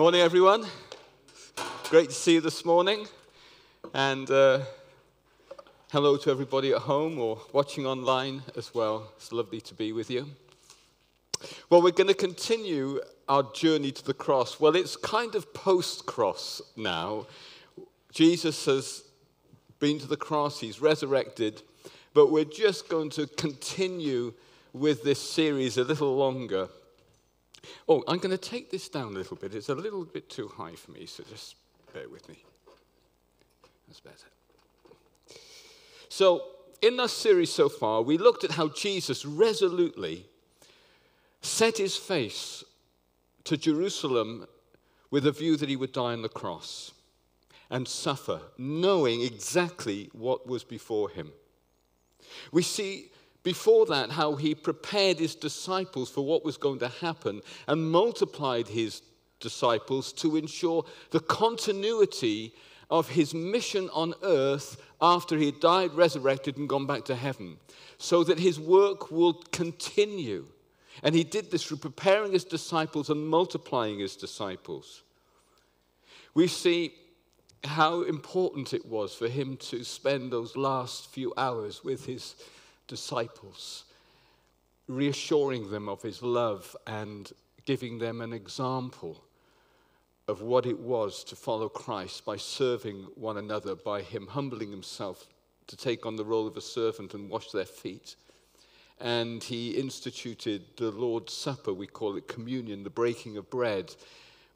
Morning, everyone. Great to see you this morning. And uh, hello to everybody at home or watching online as well. It's lovely to be with you. Well, we're going to continue our journey to the cross. Well, it's kind of post cross now. Jesus has been to the cross, he's resurrected, but we're just going to continue with this series a little longer. Oh, I'm going to take this down a little bit. It's a little bit too high for me, so just bear with me. That's better. So, in this series so far, we looked at how Jesus resolutely set his face to Jerusalem with a view that he would die on the cross and suffer, knowing exactly what was before him. We see before that how he prepared his disciples for what was going to happen and multiplied his disciples to ensure the continuity of his mission on earth after he died, resurrected, and gone back to heaven, so that his work will continue. And he did this through preparing his disciples and multiplying his disciples. We see how important it was for him to spend those last few hours with his disciples, reassuring them of his love and giving them an example of what it was to follow Christ by serving one another, by him humbling himself to take on the role of a servant and wash their feet. And he instituted the Lord's Supper, we call it communion, the breaking of bread,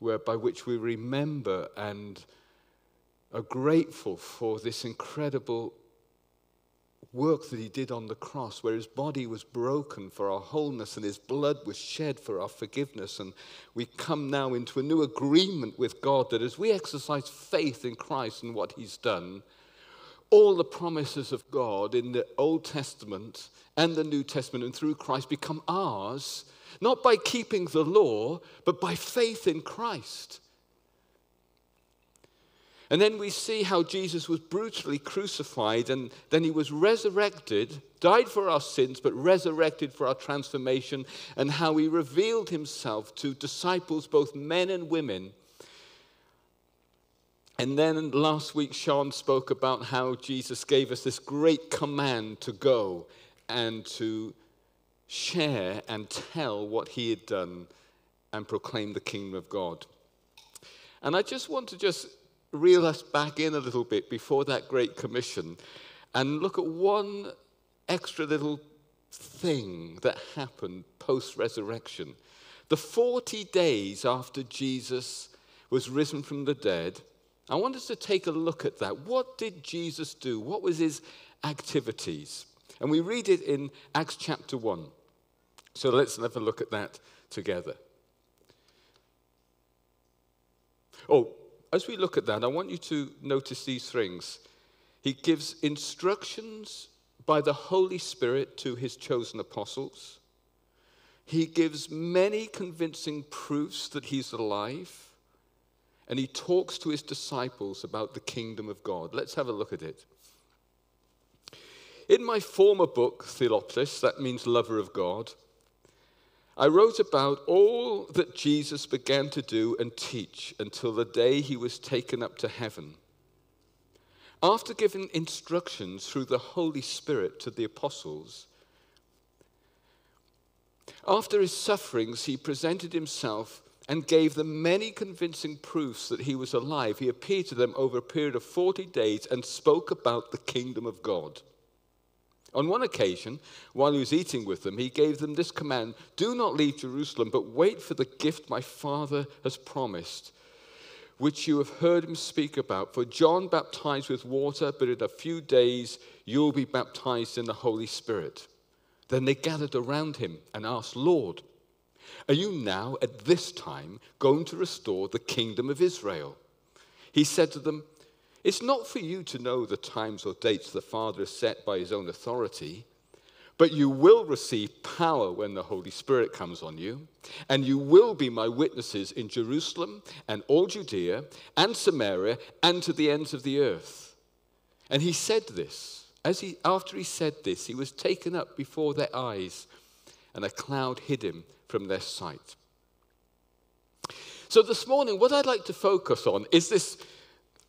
where, by which we remember and are grateful for this incredible work that he did on the cross, where his body was broken for our wholeness and his blood was shed for our forgiveness. And we come now into a new agreement with God that as we exercise faith in Christ and what he's done, all the promises of God in the Old Testament and the New Testament and through Christ become ours, not by keeping the law, but by faith in Christ. And then we see how Jesus was brutally crucified and then he was resurrected, died for our sins, but resurrected for our transformation, and how he revealed himself to disciples, both men and women. And then last week, Sean spoke about how Jesus gave us this great command to go and to share and tell what he had done and proclaim the kingdom of God. And I just want to just reel us back in a little bit before that Great Commission and look at one extra little thing that happened post resurrection. The 40 days after Jesus was risen from the dead, I want us to take a look at that. What did Jesus do? What was his activities? And we read it in Acts chapter 1. So let's have a look at that together. Oh, as we look at that, I want you to notice these things. He gives instructions by the Holy Spirit to his chosen apostles. He gives many convincing proofs that he's alive. And he talks to his disciples about the kingdom of God. Let's have a look at it. In my former book, Theophilus, that means lover of God, I wrote about all that Jesus began to do and teach until the day he was taken up to heaven. After giving instructions through the Holy Spirit to the apostles, after his sufferings, he presented himself and gave them many convincing proofs that he was alive. He appeared to them over a period of 40 days and spoke about the kingdom of God. On one occasion, while he was eating with them, he gave them this command Do not leave Jerusalem, but wait for the gift my Father has promised, which you have heard him speak about. For John baptized with water, but in a few days you will be baptized in the Holy Spirit. Then they gathered around him and asked, Lord, are you now at this time going to restore the kingdom of Israel? He said to them, it's not for you to know the times or dates the Father has set by his own authority, but you will receive power when the Holy Spirit comes on you, and you will be my witnesses in Jerusalem and all Judea and Samaria and to the ends of the earth. And he said this. As he, after he said this, he was taken up before their eyes, and a cloud hid him from their sight. So this morning, what I'd like to focus on is this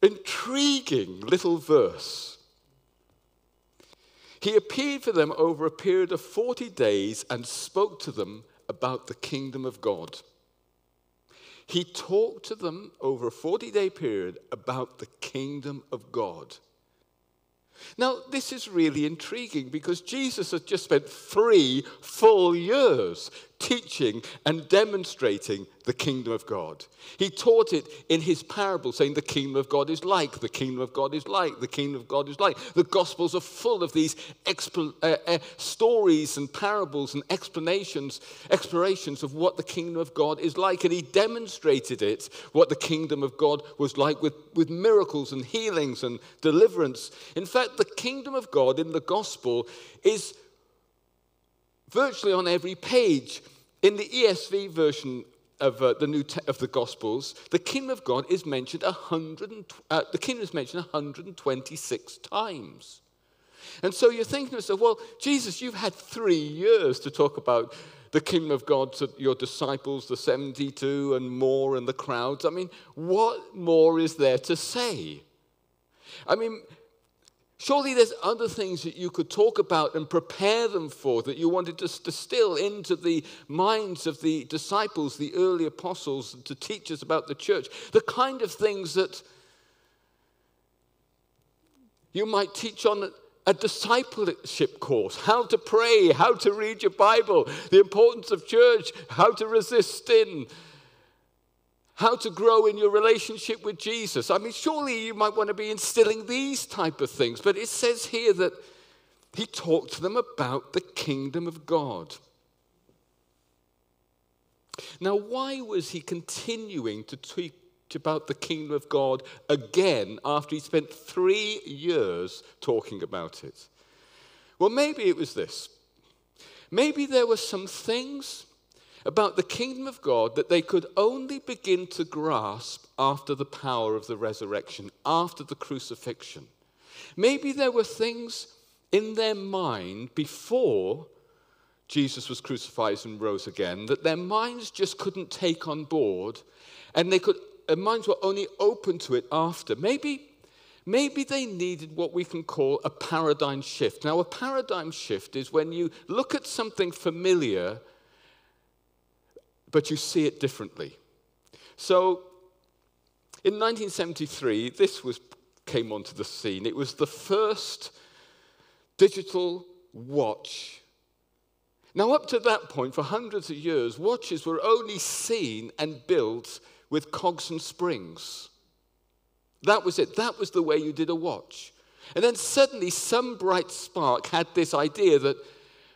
intriguing little verse. He appeared for them over a period of 40 days and spoke to them about the kingdom of God. He talked to them over a 40 day period about the kingdom of God. Now, this is really intriguing because Jesus had just spent three full years teaching and demonstrating the kingdom of God. He taught it in his parable, saying, The kingdom of God is like, the kingdom of God is like, the kingdom of God is like. The Gospels are full of these uh, uh, stories and parables and explanations, explorations of what the kingdom of God is like. And he demonstrated it, what the kingdom of God was like, with, with miracles and healings and deliverance. In fact, the kingdom of God in the Gospel is virtually on every page. In the ESV version of uh, the New Te- of the Gospels, the kingdom of God is mentioned 100 uh, the kingdom is mentioned 126 times. And so you're thinking to yourself, well, Jesus, you've had three years to talk about the kingdom of God to your disciples, the 72 and more, and the crowds. I mean, what more is there to say? I mean, Surely there's other things that you could talk about and prepare them for that you wanted to distill into the minds of the disciples, the early apostles, to teach us about the church. The kind of things that you might teach on a discipleship course how to pray, how to read your Bible, the importance of church, how to resist sin, how to grow in your relationship with Jesus. I mean, surely you might want to be instilling these type of things, but it says here that he talked to them about the kingdom of God. Now, why was he continuing to teach about the kingdom of God again after he spent three years talking about it? Well, maybe it was this. Maybe there were some things about the kingdom of God that they could only begin to grasp after the power of the resurrection, after the crucifixion. Maybe there were things in their mind before Jesus was crucified and rose again that their minds just couldn't take on board, and they could, their minds were only open to it after. Maybe maybe they needed what we can call a paradigm shift. Now, a paradigm shift is when you look at something familiar but you see it differently. So in 1973, this was, came onto the scene. It was the first digital watch. Now, up to that point, for hundreds of years, watches were only seen and built with cogs and springs. That was it. That was the way you did a watch. And then suddenly, some bright spark had this idea that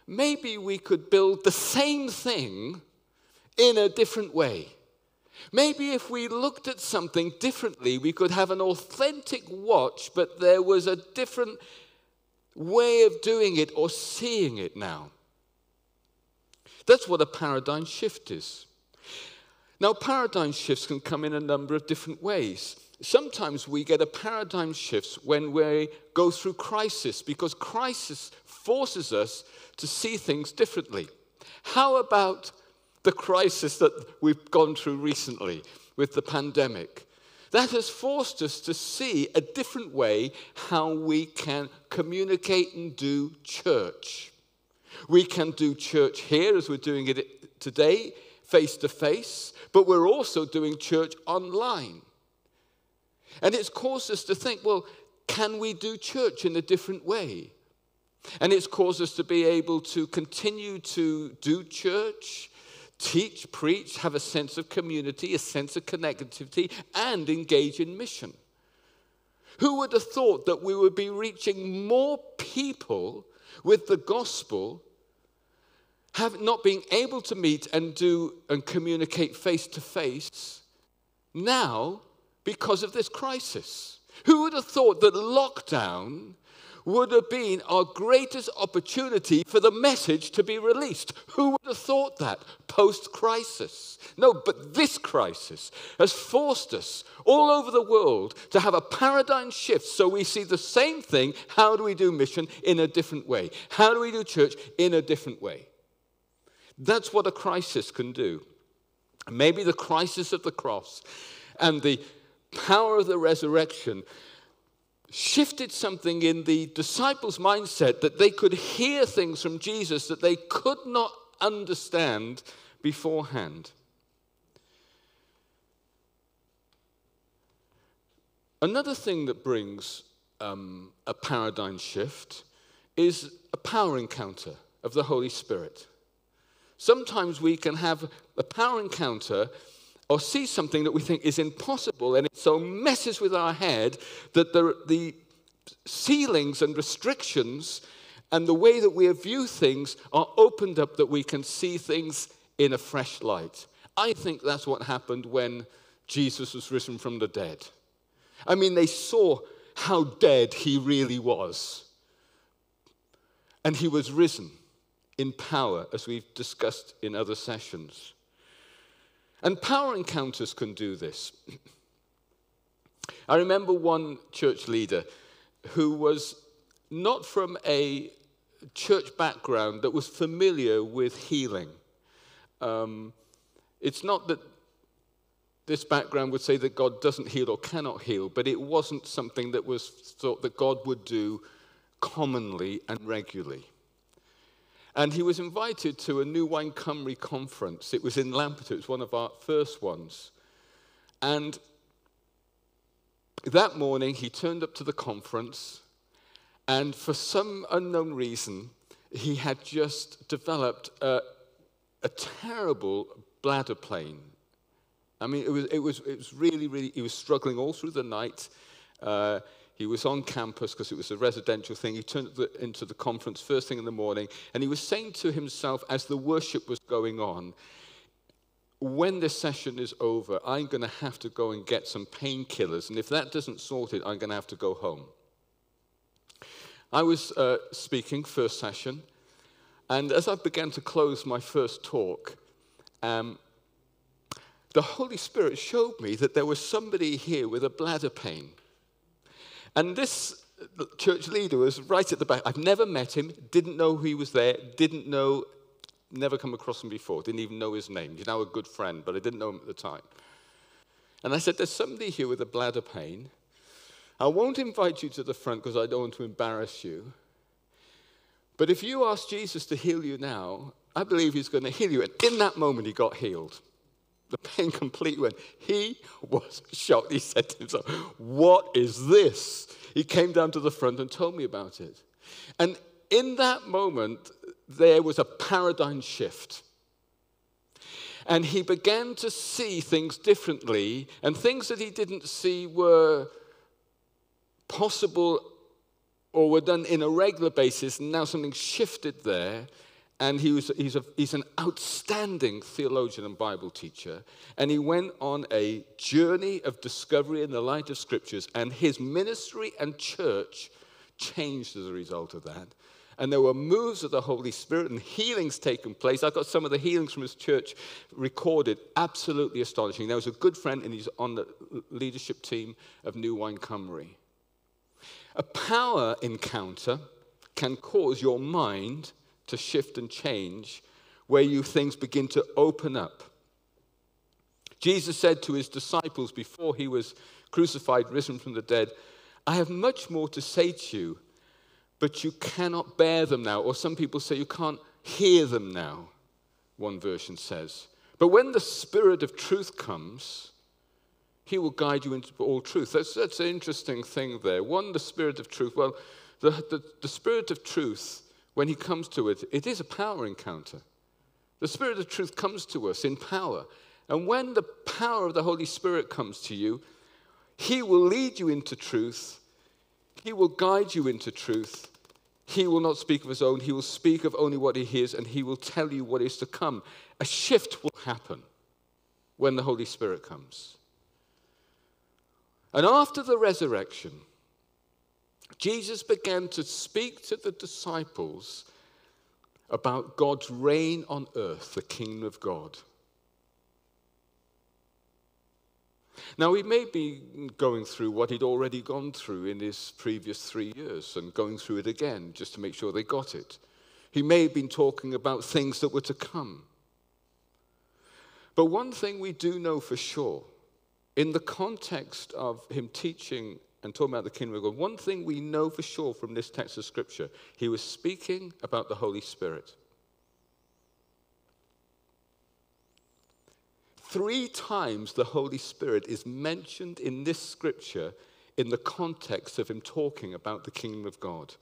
maybe we could build the same thing in a different way. Maybe if we looked at something differently, we could have an authentic watch, but there was a different way of doing it or seeing it now. That's what a paradigm shift is. Now, paradigm shifts can come in a number of different ways. Sometimes we get a paradigm shift when we go through crisis because crisis forces us to see things differently. How about the crisis that we've gone through recently with the pandemic. That has forced us to see a different way how we can communicate and do church. We can do church here as we're doing it today, face to face, but we're also doing church online. And it's caused us to think well, can we do church in a different way? And it's caused us to be able to continue to do church teach, preach, have a sense of community, a sense of connectivity, and engage in mission. Who would have thought that we would be reaching more people with the gospel, have not being able to meet and do and communicate face to face now because of this crisis? Who would have thought that lockdown would have been our greatest opportunity for the message to be released. Who would have thought that post crisis? No, but this crisis has forced us all over the world to have a paradigm shift so we see the same thing. How do we do mission in a different way? How do we do church in a different way? That's what a crisis can do. Maybe the crisis of the cross and the power of the resurrection shifted something in the disciples' mindset that they could hear things from Jesus that they could not understand beforehand. Another thing that brings um, a paradigm shift is a power encounter of the Holy Spirit. Sometimes we can have a power encounter or see something that we think is impossible and it so messes with our head that the, the ceilings and restrictions and the way that we view things are opened up that we can see things in a fresh light. I think that's what happened when Jesus was risen from the dead. I mean, they saw how dead he really was. And he was risen in power, as we've discussed in other sessions. And power encounters can do this. I remember one church leader who was not from a church background that was familiar with healing. Um, it's not that this background would say that God doesn't heal or cannot heal, but it wasn't something that was thought that God would do commonly and regularly. And he was invited to a New Wine Cymru conference. It was in Lampeter, it was one of our first ones. And that morning, he turned up to the conference, and for some unknown reason, he had just developed a, a terrible bladder pain I mean, it was, it was, it was really, really, he was struggling all through the night. Uh, he was on campus because it was a residential thing. He turned the, into the conference first thing in the morning, and he was saying to himself as the worship was going on, when this session is over, I'm going to have to go and get some painkillers, and if that doesn't sort it, I'm going to have to go home. I was uh, speaking first session, and as I began to close my first talk, um, the Holy Spirit showed me that there was somebody here with a bladder pain. And this church leader was right at the back. I've never met him, didn't know he was there, didn't know, never come across him before, didn't even know his name. He's now a good friend, but I didn't know him at the time. And I said, There's somebody here with a bladder pain. I won't invite you to the front because I don't want to embarrass you. But if you ask Jesus to heal you now, I believe he's going to heal you. And in that moment, he got healed the pain complete went. He was shocked. He said to himself, What is this? He came down to the front and told me about it. And in that moment, there was a paradigm shift. And he began to see things differently, and things that he didn't see were possible or were done in a regular basis. And now something shifted there, and he was, he's, a, he's an outstanding theologian and Bible teacher. And he went on a journey of discovery in the light of scriptures, and his ministry and church changed as a result of that. And there were moves of the Holy Spirit and healings taking place. I've got some of the healings from his church recorded, absolutely astonishing. There was a good friend, and he's on the leadership team of New Wine Cymru. A power encounter can cause your mind to shift and change, where you things begin to open up. Jesus said to his disciples before he was crucified, risen from the dead, I have much more to say to you, but you cannot bear them now. Or some people say you can't hear them now, one version says. But when the Spirit of truth comes, he will guide you into all truth. That's, that's an interesting thing there. One, the Spirit of truth. Well, the, the, the Spirit of truth when he comes to it, it is a power encounter. The Spirit of truth comes to us in power. And when the power of the Holy Spirit comes to you, he will lead you into truth. He will guide you into truth. He will not speak of his own. He will speak of only what he hears, and he will tell you what is to come. A shift will happen when the Holy Spirit comes. And after the resurrection, Jesus began to speak to the disciples about God's reign on earth, the kingdom of God. Now, he may be going through what he'd already gone through in his previous three years and going through it again just to make sure they got it. He may have been talking about things that were to come. But one thing we do know for sure, in the context of him teaching and talking about the kingdom of God, one thing we know for sure from this text of scripture, he was speaking about the Holy Spirit. Three times the Holy Spirit is mentioned in this scripture in the context of him talking about the kingdom of God.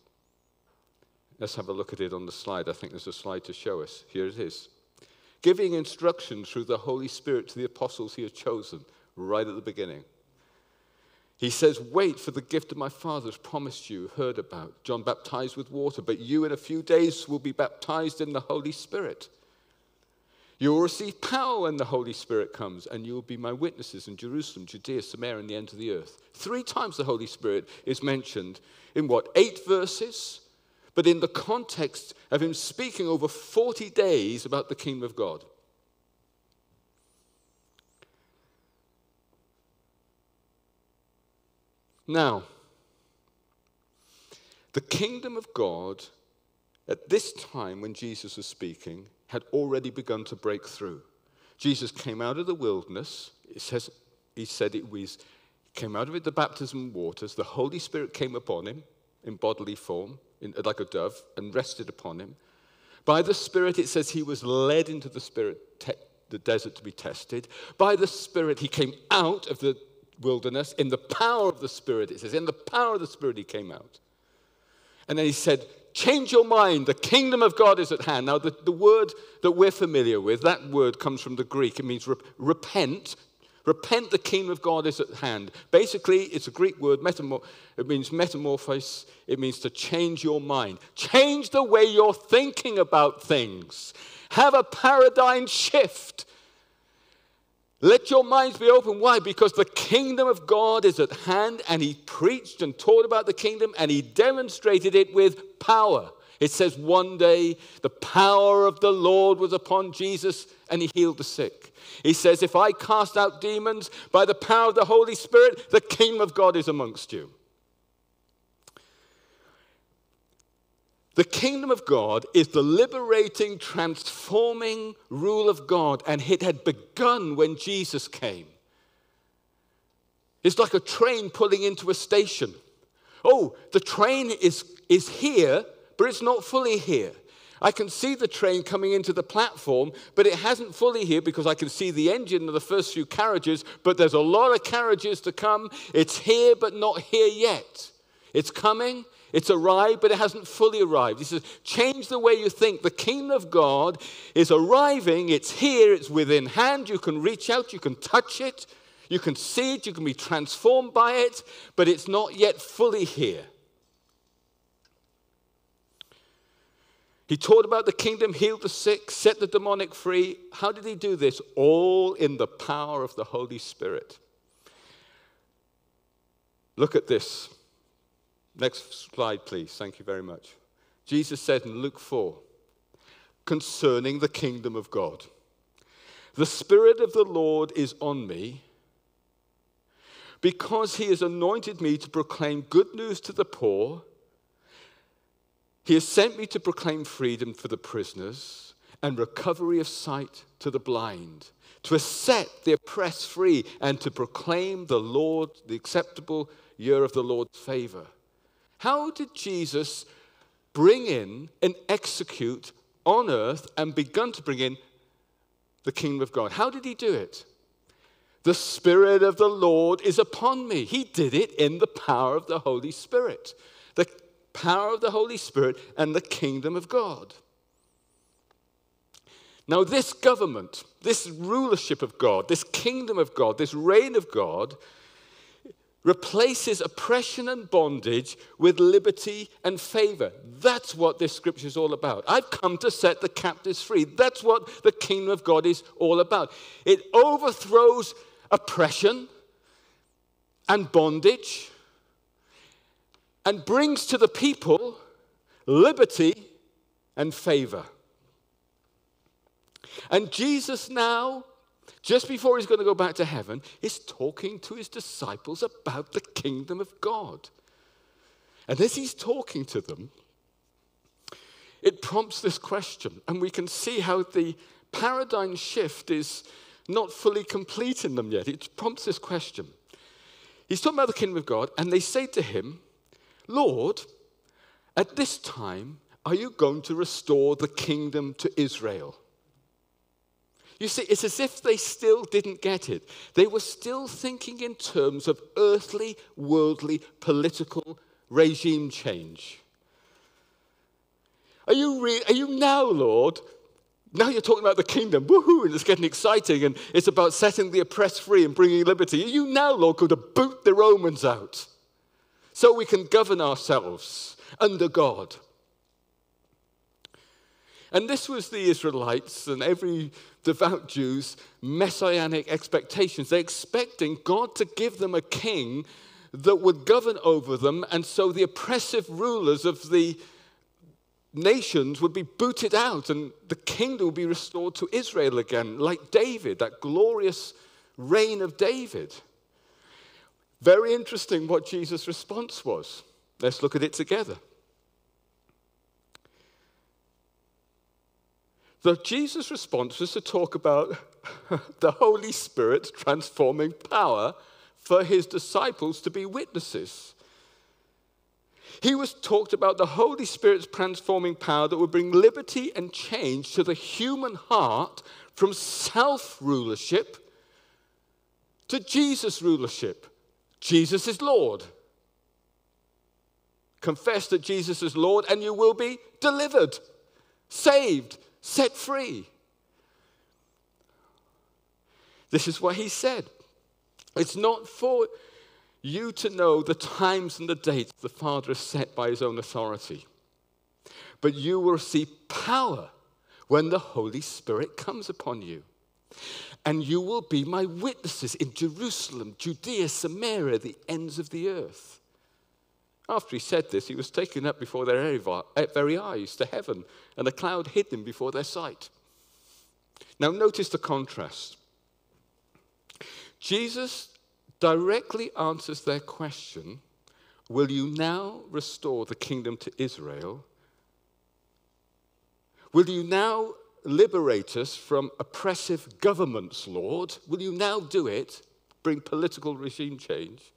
Let's have a look at it on the slide. I think there's a slide to show us. Here it is giving instruction through the Holy Spirit to the apostles he had chosen right at the beginning. He says, Wait for the gift of my Father's promised you, heard about. John baptized with water, but you in a few days will be baptized in the Holy Spirit. You will receive power when the Holy Spirit comes, and you will be my witnesses in Jerusalem, Judea, Samaria, and the end of the earth. Three times the Holy Spirit is mentioned in what? Eight verses? but in the context of him speaking over 40 days about the kingdom of God. Now, the kingdom of God at this time when Jesus was speaking had already begun to break through. Jesus came out of the wilderness. It says, he said it was, came out of it the baptism waters. The Holy Spirit came upon him in bodily form in, like a dove and rested upon him. By the Spirit, it says he was led into the Spirit, te- the desert to be tested. By the Spirit, he came out of the wilderness. In the power of the Spirit, it says, in the power of the Spirit, he came out. And then he said, Change your mind. The kingdom of God is at hand. Now, the, the word that we're familiar with, that word comes from the Greek. It means repent, Repent, the kingdom of God is at hand. Basically, it's a Greek word, metamor- it means metamorphose. It means to change your mind. Change the way you're thinking about things. Have a paradigm shift. Let your minds be open. Why? Because the kingdom of God is at hand, and he preached and taught about the kingdom, and he demonstrated it with power. It says one day the power of the Lord was upon Jesus, and he healed the sick. He says, If I cast out demons by the power of the Holy Spirit, the kingdom of God is amongst you. The kingdom of God is the liberating, transforming rule of God, and it had begun when Jesus came. It's like a train pulling into a station. Oh, the train is, is here, but it's not fully here. I can see the train coming into the platform, but it hasn't fully here because I can see the engine of the first few carriages, but there's a lot of carriages to come. It's here, but not here yet. It's coming, it's arrived, but it hasn't fully arrived. He says, change the way you think. The kingdom of God is arriving, it's here, it's within hand. You can reach out, you can touch it, you can see it, you can be transformed by it, but it's not yet fully here. He taught about the kingdom, healed the sick, set the demonic free. How did he do this? All in the power of the Holy Spirit. Look at this. Next slide, please. Thank you very much. Jesus said in Luke 4 concerning the kingdom of God The Spirit of the Lord is on me because he has anointed me to proclaim good news to the poor. He has sent me to proclaim freedom for the prisoners and recovery of sight to the blind, to set the oppressed free, and to proclaim the Lord, the acceptable year of the Lord's favor. How did Jesus bring in and execute on earth and begun to bring in the kingdom of God? How did he do it? The Spirit of the Lord is upon me. He did it in the power of the Holy Spirit. The power of the Holy Spirit, and the kingdom of God. Now, this government, this rulership of God, this kingdom of God, this reign of God, replaces oppression and bondage with liberty and favor. That's what this scripture is all about. I've come to set the captives free. That's what the kingdom of God is all about. It overthrows oppression and bondage and brings to the people liberty and favor. And Jesus now, just before he's going to go back to heaven, is talking to his disciples about the kingdom of God. And as he's talking to them, it prompts this question, and we can see how the paradigm shift is not fully complete in them yet. It prompts this question. He's talking about the kingdom of God, and they say to him, Lord, at this time, are you going to restore the kingdom to Israel? You see, it's as if they still didn't get it. They were still thinking in terms of earthly, worldly, political regime change. Are you, re- are you now, Lord? Now you're talking about the kingdom, woohoo, and it's getting exciting, and it's about setting the oppressed free and bringing liberty. Are you now, Lord, going to boot the Romans out so we can govern ourselves under God? And this was the Israelites and every devout Jew's messianic expectations. They're expecting God to give them a king that would govern over them, and so the oppressive rulers of the nations would be booted out and the kingdom would be restored to Israel again, like David, that glorious reign of David. Very interesting what Jesus' response was. Let's look at it together. The Jesus' response was to talk about the Holy Spirit transforming power for his disciples to be witnesses. He was talked about the Holy Spirit's transforming power that would bring liberty and change to the human heart from self rulership to Jesus rulership. Jesus is Lord. Confess that Jesus is Lord, and you will be delivered, saved, set free. This is what he said. It's not for you to know the times and the dates the Father has set by his own authority. But you will receive power when the Holy Spirit comes upon you. And you will be my witnesses in Jerusalem, Judea, Samaria, the ends of the earth. After he said this, he was taken up before their very eh, eyes to heaven, and a cloud hid him before their sight. Now, notice the contrast. Jesus directly answers their question Will you now restore the kingdom to Israel? Will you now liberate us from oppressive governments, Lord? Will you now do it? Bring political regime change?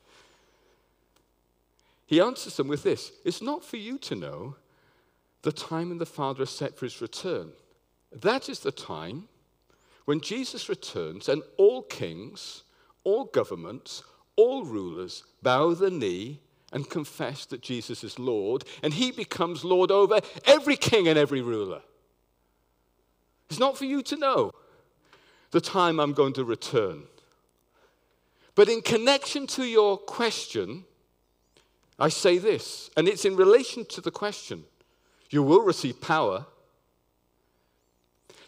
He answers them with this It's not for you to know the time when the Father has set for his return. That is the time when Jesus returns and all kings all governments, all rulers bow the knee and confess that Jesus is Lord, and he becomes Lord over every king and every ruler. It's not for you to know the time I'm going to return. But in connection to your question, I say this, and it's in relation to the question. You will receive power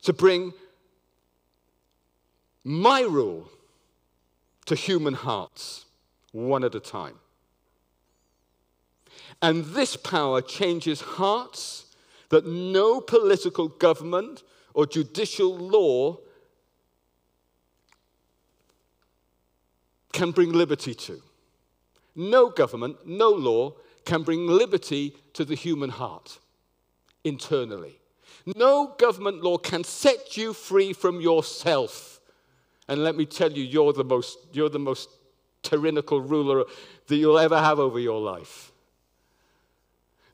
to bring my rule to human hearts, one at a time. And this power changes hearts that no political government or judicial law can bring liberty to. No government, no law can bring liberty to the human heart internally. No government law can set you free from yourself. And let me tell you, you're the most, you're the most tyrannical ruler that you'll ever have over your life.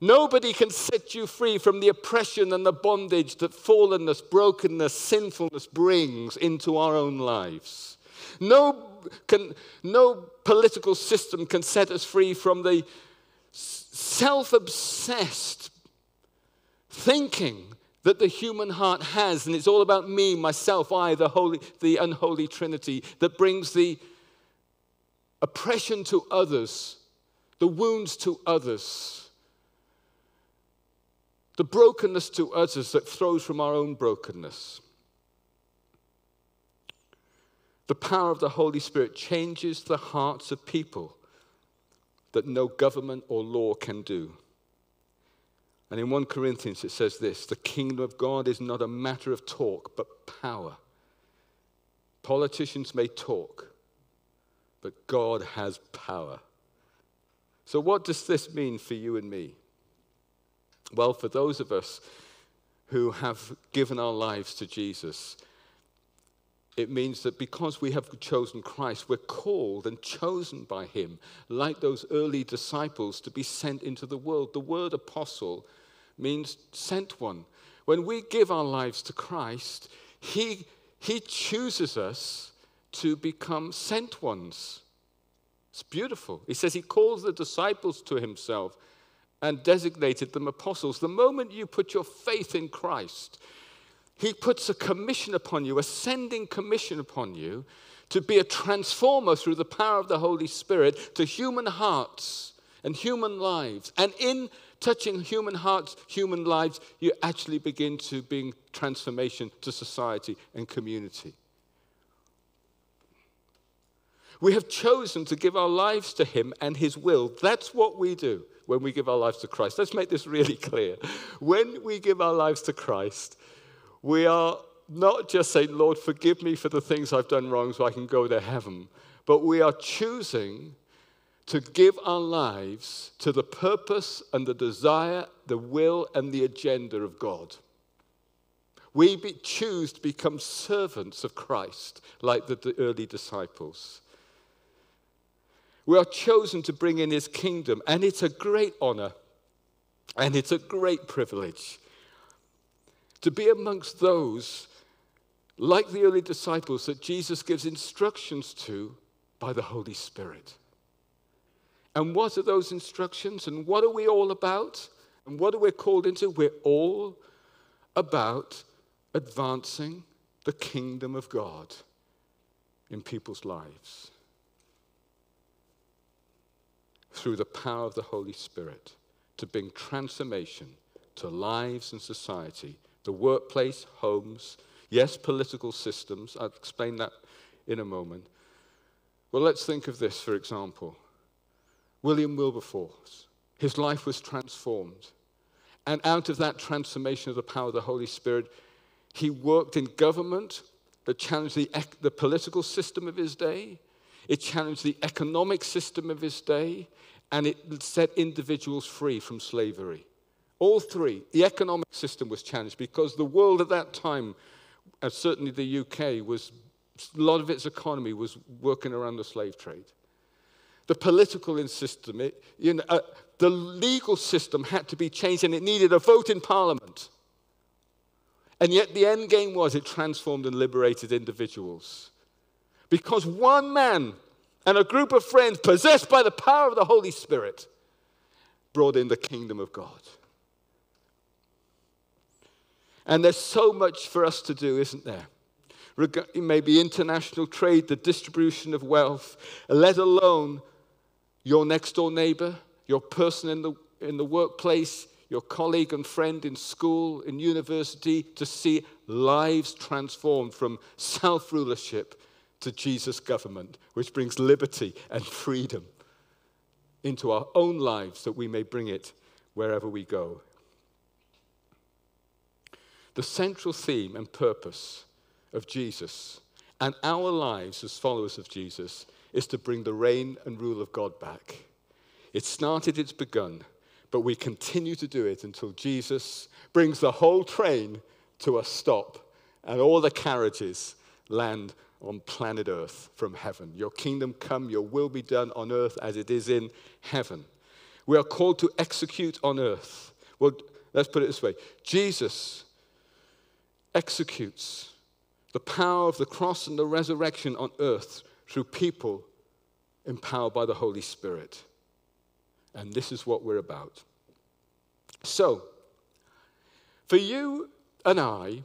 Nobody can set you free from the oppression and the bondage that fallenness, brokenness, sinfulness brings into our own lives. No, can, no political system can set us free from the self obsessed thinking that the human heart has, and it's all about me, myself, I, the holy, the unholy Trinity, that brings the oppression to others, the wounds to others, the brokenness to others that flows from our own brokenness. The power of the Holy Spirit changes the hearts of people that no government or law can do. And in 1 Corinthians, it says this the kingdom of God is not a matter of talk, but power. Politicians may talk, but God has power. So, what does this mean for you and me? Well, for those of us who have given our lives to Jesus, it means that because we have chosen Christ, we're called and chosen by Him, like those early disciples, to be sent into the world. The word apostle means sent one. When we give our lives to Christ, He, he chooses us to become sent ones. It's beautiful. He says He calls the disciples to Himself and designated them apostles. The moment you put your faith in Christ, he puts a commission upon you, a sending commission upon you to be a transformer through the power of the Holy Spirit to human hearts and human lives. And in touching human hearts, human lives, you actually begin to bring transformation to society and community. We have chosen to give our lives to Him and His will. That's what we do when we give our lives to Christ. Let's make this really clear. When we give our lives to Christ, we are not just saying, Lord, forgive me for the things I've done wrong so I can go to heaven, but we are choosing to give our lives to the purpose and the desire, the will, and the agenda of God. We be, choose to become servants of Christ like the, the early disciples. We are chosen to bring in his kingdom, and it's a great honor and it's a great privilege to be amongst those, like the early disciples, that Jesus gives instructions to by the Holy Spirit. And what are those instructions? And what are we all about? And what are we called into? We're all about advancing the kingdom of God in people's lives through the power of the Holy Spirit to bring transformation to lives and society the workplace, homes, yes, political systems. I'll explain that in a moment. Well, let's think of this, for example. William Wilberforce, his life was transformed. And out of that transformation of the power of the Holy Spirit, he worked in government that challenged the, the political system of his day, it challenged the economic system of his day, and it set individuals free from slavery. All three. The economic system was challenged because the world at that time, and certainly the UK, was a lot of its economy was working around the slave trade. The political system, it, you know, uh, the legal system had to be changed and it needed a vote in parliament. And yet the end game was it transformed and liberated individuals. Because one man and a group of friends possessed by the power of the Holy Spirit brought in the kingdom of God. And there's so much for us to do, isn't there? Maybe international trade, the distribution of wealth, let alone your next door neighbor, your person in the, in the workplace, your colleague and friend in school, in university, to see lives transformed from self rulership to Jesus' government, which brings liberty and freedom into our own lives that we may bring it wherever we go. The central theme and purpose of Jesus and our lives as followers of Jesus is to bring the reign and rule of God back. It started, it's begun, but we continue to do it until Jesus brings the whole train to a stop and all the carriages land on planet Earth from heaven. Your kingdom come, your will be done on earth as it is in heaven. We are called to execute on earth. Well, let's put it this way Jesus executes the power of the cross and the resurrection on earth through people empowered by the Holy Spirit. And this is what we're about. So, for you and I,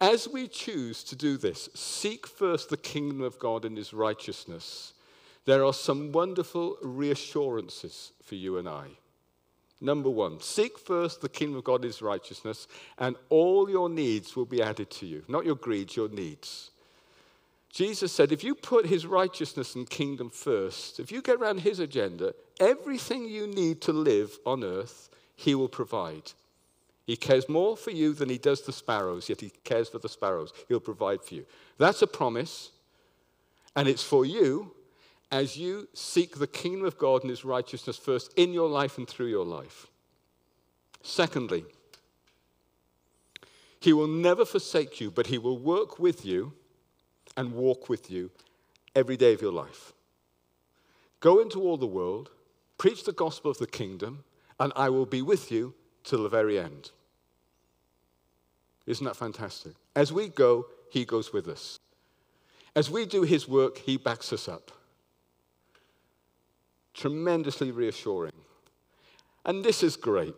as we choose to do this, seek first the kingdom of God and his righteousness, there are some wonderful reassurances for you and I. Number one, seek first the kingdom of God, his righteousness, and all your needs will be added to you. Not your greed, your needs. Jesus said, if you put his righteousness and kingdom first, if you get around his agenda, everything you need to live on earth, he will provide. He cares more for you than he does the sparrows, yet he cares for the sparrows. He'll provide for you. That's a promise, and it's for you as you seek the kingdom of God and his righteousness first in your life and through your life. Secondly, he will never forsake you, but he will work with you and walk with you every day of your life. Go into all the world, preach the gospel of the kingdom, and I will be with you till the very end. Isn't that fantastic? As we go, He goes with us. As we do His work, He backs us up. Tremendously reassuring. And this is great.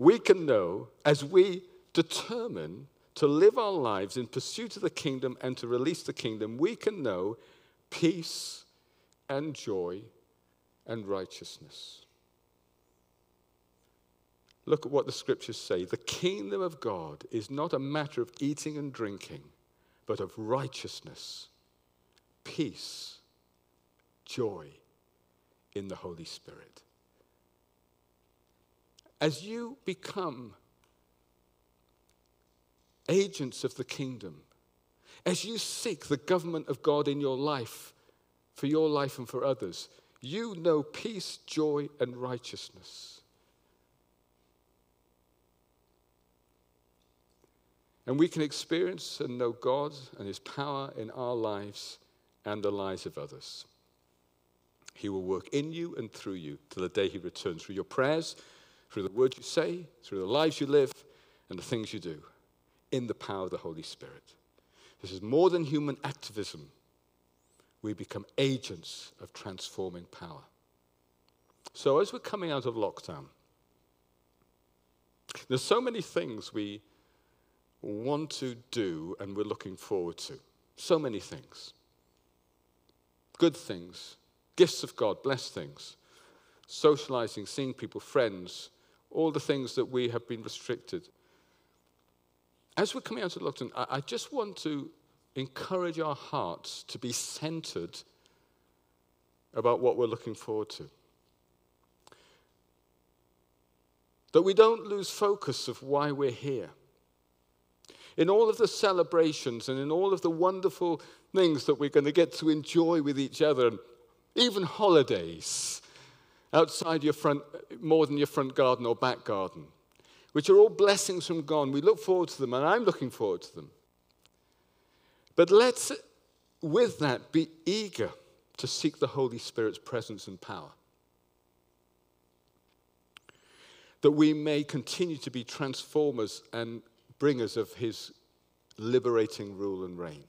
We can know as we determine to live our lives in pursuit of the kingdom and to release the kingdom, we can know peace and joy and righteousness. Look at what the scriptures say. The kingdom of God is not a matter of eating and drinking, but of righteousness, peace, joy in the Holy Spirit. As you become agents of the kingdom, as you seek the government of God in your life, for your life and for others, you know peace, joy, and righteousness. And we can experience and know God and His power in our lives and the lives of others. He will work in you and through you till the day He returns, through your prayers, through the words you say, through the lives you live, and the things you do, in the power of the Holy Spirit. This is more than human activism. We become agents of transforming power. So, as we're coming out of lockdown, there's so many things we want to do and we're looking forward to. So many things. Good things, gifts of God, blessed things, socializing, seeing people, friends, all the things that we have been restricted. As we're coming out of lockdown, I, I just want to encourage our hearts to be centered about what we're looking forward to. That we don't lose focus of why we're here. In all of the celebrations and in all of the wonderful things that we're going to get to enjoy with each other, and even holidays outside your front, more than your front garden or back garden, which are all blessings from God. We look forward to them, and I'm looking forward to them. But let's, with that, be eager to seek the Holy Spirit's presence and power. That we may continue to be transformers and bringers of His liberating rule and reign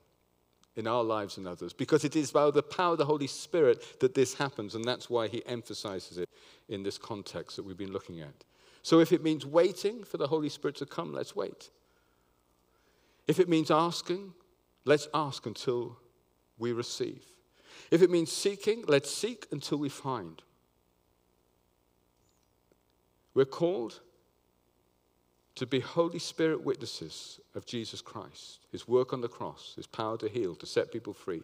in our lives and others. Because it is by the power of the Holy Spirit that this happens, and that's why He emphasizes it in this context that we've been looking at. So if it means waiting for the Holy Spirit to come, let's wait. If it means asking, let's ask until we receive. If it means seeking, let's seek until we find. We're called to be Holy Spirit witnesses of Jesus Christ, his work on the cross, his power to heal, to set people free,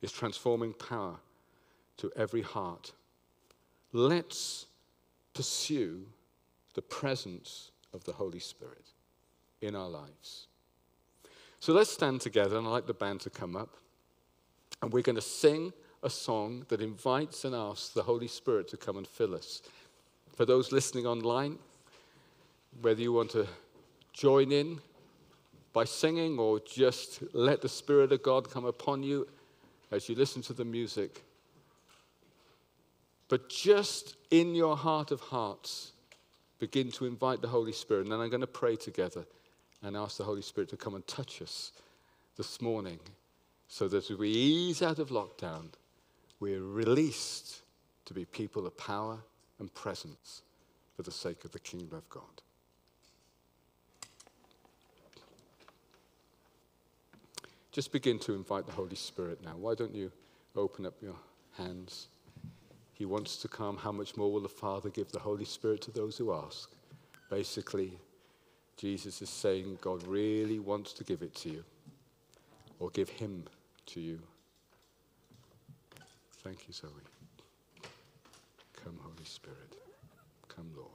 his transforming power to every heart. Let's pursue the presence of the Holy Spirit in our lives. So let's stand together, and I'd like the band to come up. And we're going to sing a song that invites and asks the Holy Spirit to come and fill us. For those listening online, whether you want to join in by singing or just let the Spirit of God come upon you as you listen to the music. But just in your heart of hearts, begin to invite the Holy Spirit. And then I'm going to pray together and ask the Holy Spirit to come and touch us this morning so that as we ease out of lockdown, we're released to be people of power and presence for the sake of the kingdom of God. Just begin to invite the Holy Spirit now. Why don't you open up your hands? He wants to come. How much more will the Father give the Holy Spirit to those who ask? Basically, Jesus is saying God really wants to give it to you or give Him to you. Thank you, Zoe. Come, Holy Spirit. Come, Lord.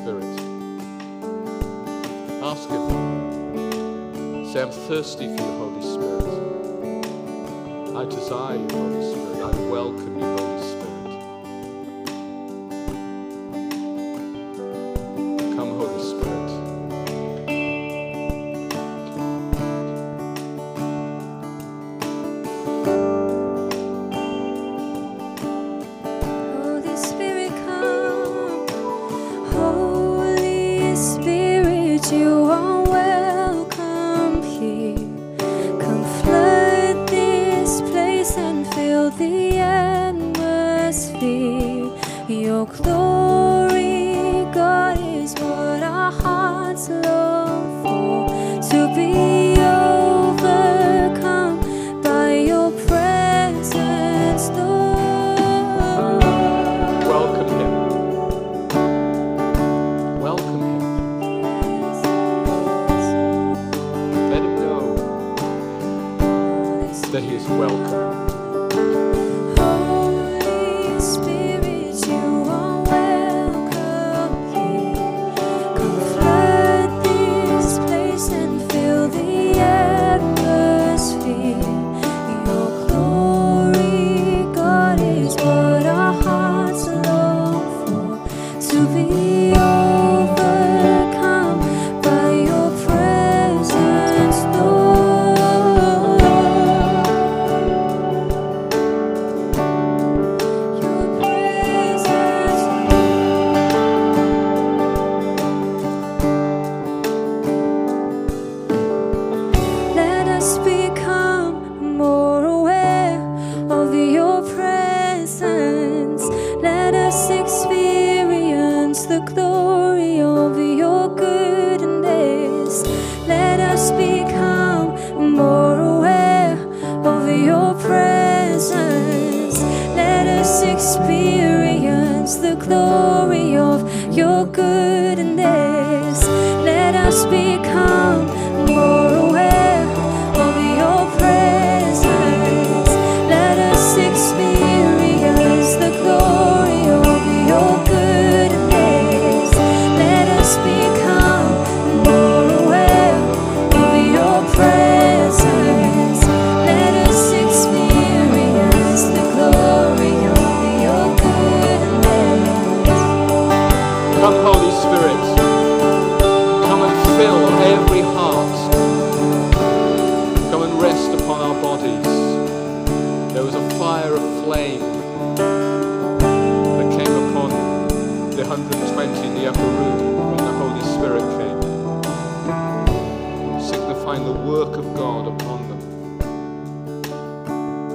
Spirit. Ask Him. Say, I'm thirsty for your Holy Spirit. I desire you, Holy Spirit. I welcome you, you are welcome here. Come flood this place and fill the atmosphere. Your glory, God, is what our hearts long for. To be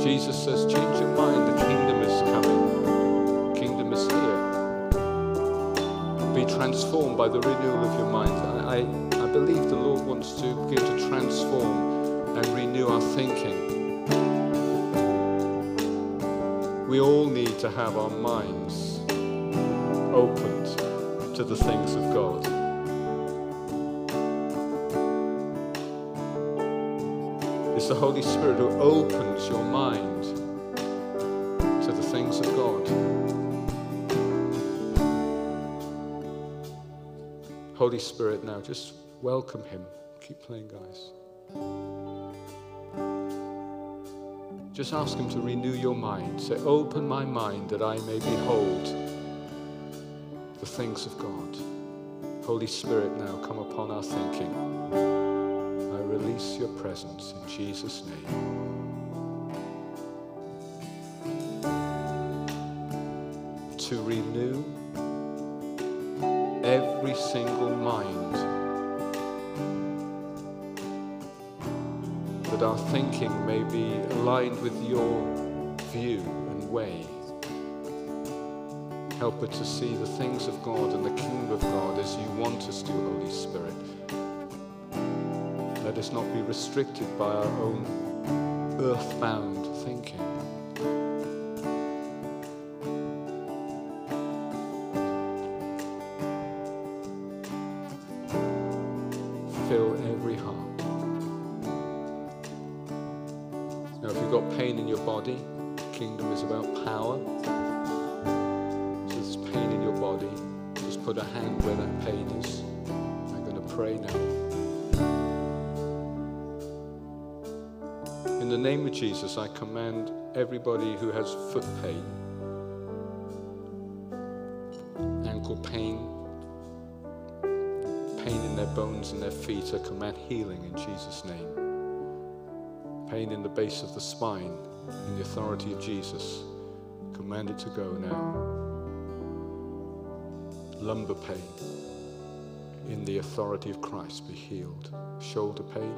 Jesus says, Change your mind, the kingdom is coming, the kingdom is here be transformed by the renewal of your mind. I, I, I believe the Lord wants to begin to transform and renew our thinking. We all need to have our minds opened to the things of God. It's the Holy Spirit who opens your mind to the things of God. Holy Spirit, now just welcome Him. Keep playing, guys. Just ask Him to renew your mind. Say, Open my mind that I may behold the things of God. Holy Spirit, now come upon our thinking. Release your presence in Jesus' name. To renew every single mind. That our thinking may be aligned with your view and way. Help us to see the things of God and the kingdom of God as you want us to, Holy Spirit. Let us not be restricted by our own earthbound everybody who has foot pain, ankle pain, pain in their bones and their feet, I command healing in Jesus' name. Pain in the base of the spine, in the authority of Jesus, command it to go now. Lumbar pain, in the authority of Christ, be healed. Shoulder pain,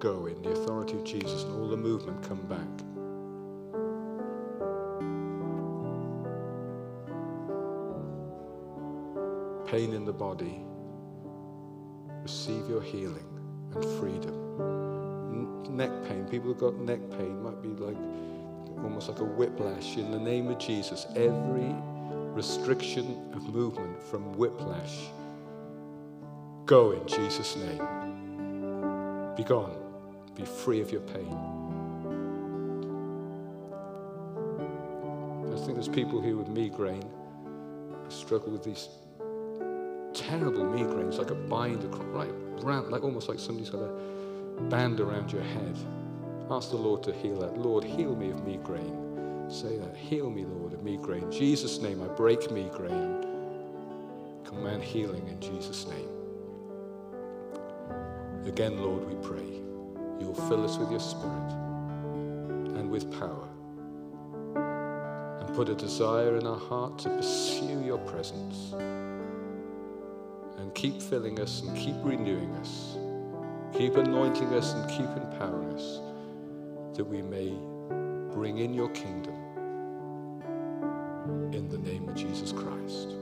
go in the authority of Jesus, and all the movement come back. Pain in the body, receive your healing and freedom. N- neck pain, people who've got neck pain might be like almost like a whiplash. In the name of Jesus, every restriction of movement from whiplash, go in Jesus' name. Be gone. Be free of your pain. I think there's people here with migraine struggle with these terrible migraines, like a bind right round, like almost like somebody's got a band around your head. Ask the Lord to heal that. Lord, heal me of migraine. Say that. Heal me, Lord, of migraine. In Jesus' name, I break migraine. Command healing in Jesus' name. Again, Lord, we pray you'll fill us with your spirit and with power and put a desire in our heart to pursue your presence keep filling us and keep renewing us, keep anointing us and keep empowering us that we may bring in your kingdom in the name of Jesus Christ.